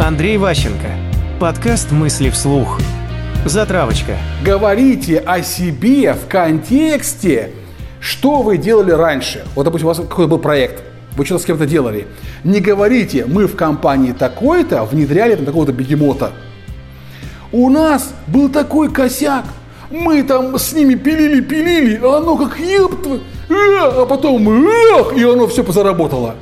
Андрей Ващенко. Подкаст «Мысли вслух». Затравочка. Говорите о себе в контексте, что вы делали раньше. Вот, допустим, у вас какой-то был проект, вы что-то с кем-то делали. Не говорите, мы в компании такой-то внедряли там такого-то бегемота. У нас был такой косяк, мы там с ними пилили-пилили, а оно как еб а потом эх, и оно все заработало.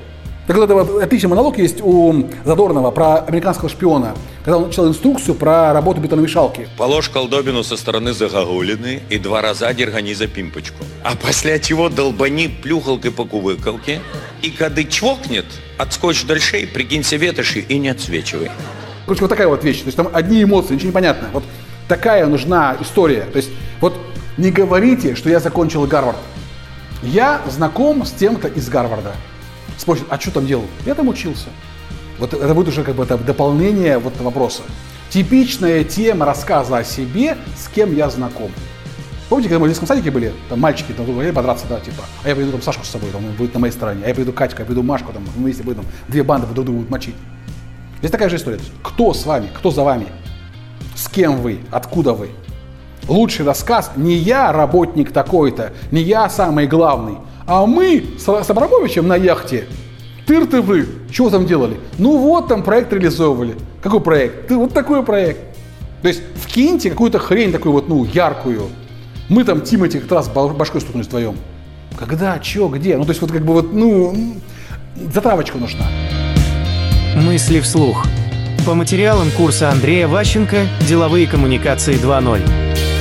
Так вот, отличный монолог есть у Задорнова про американского шпиона, когда он читал инструкцию про работу бетономешалки. Положь колдобину со стороны загогулины и два раза дергани за пимпочку. А после чего долбани плюхалкой по кувыкалке, и когда чвокнет, отскочь дальше, прикинься ветошью и не отсвечивай. Короче, вот такая вот вещь. То есть там одни эмоции, ничего не понятно. Вот такая нужна история. То есть вот не говорите, что я закончил Гарвард. Я знаком с тем-то из Гарварда спросит, а что там делал? Я там учился. Вот это будет уже как бы это дополнение вот вопроса. Типичная тема рассказа о себе, с кем я знаком. Помните, когда мы в детском садике были, там мальчики там говорили подраться, да, типа, а я приду там Сашку с собой, там, он будет на моей стороне, а я приду Катьку, я приду Машку, там, мы вместе будем, две банды друг друга будут мочить. Здесь такая же история. Кто с вами, кто за вами, с кем вы, откуда вы. Лучший рассказ не я работник такой-то, не я самый главный, а мы с, Абрамовичем на яхте тыр-ты-вы. Чего там делали? Ну вот там проект реализовывали. Какой проект? Ты, вот такой проект. То есть вкиньте какую-то хрень такую вот, ну, яркую. Мы там Тимати как раз башкой стукнулись вдвоем. Когда, чё, где? Ну, то есть вот как бы вот, ну, затравочка нужна. Мысли вслух. По материалам курса Андрея Ващенко «Деловые коммуникации 2.0».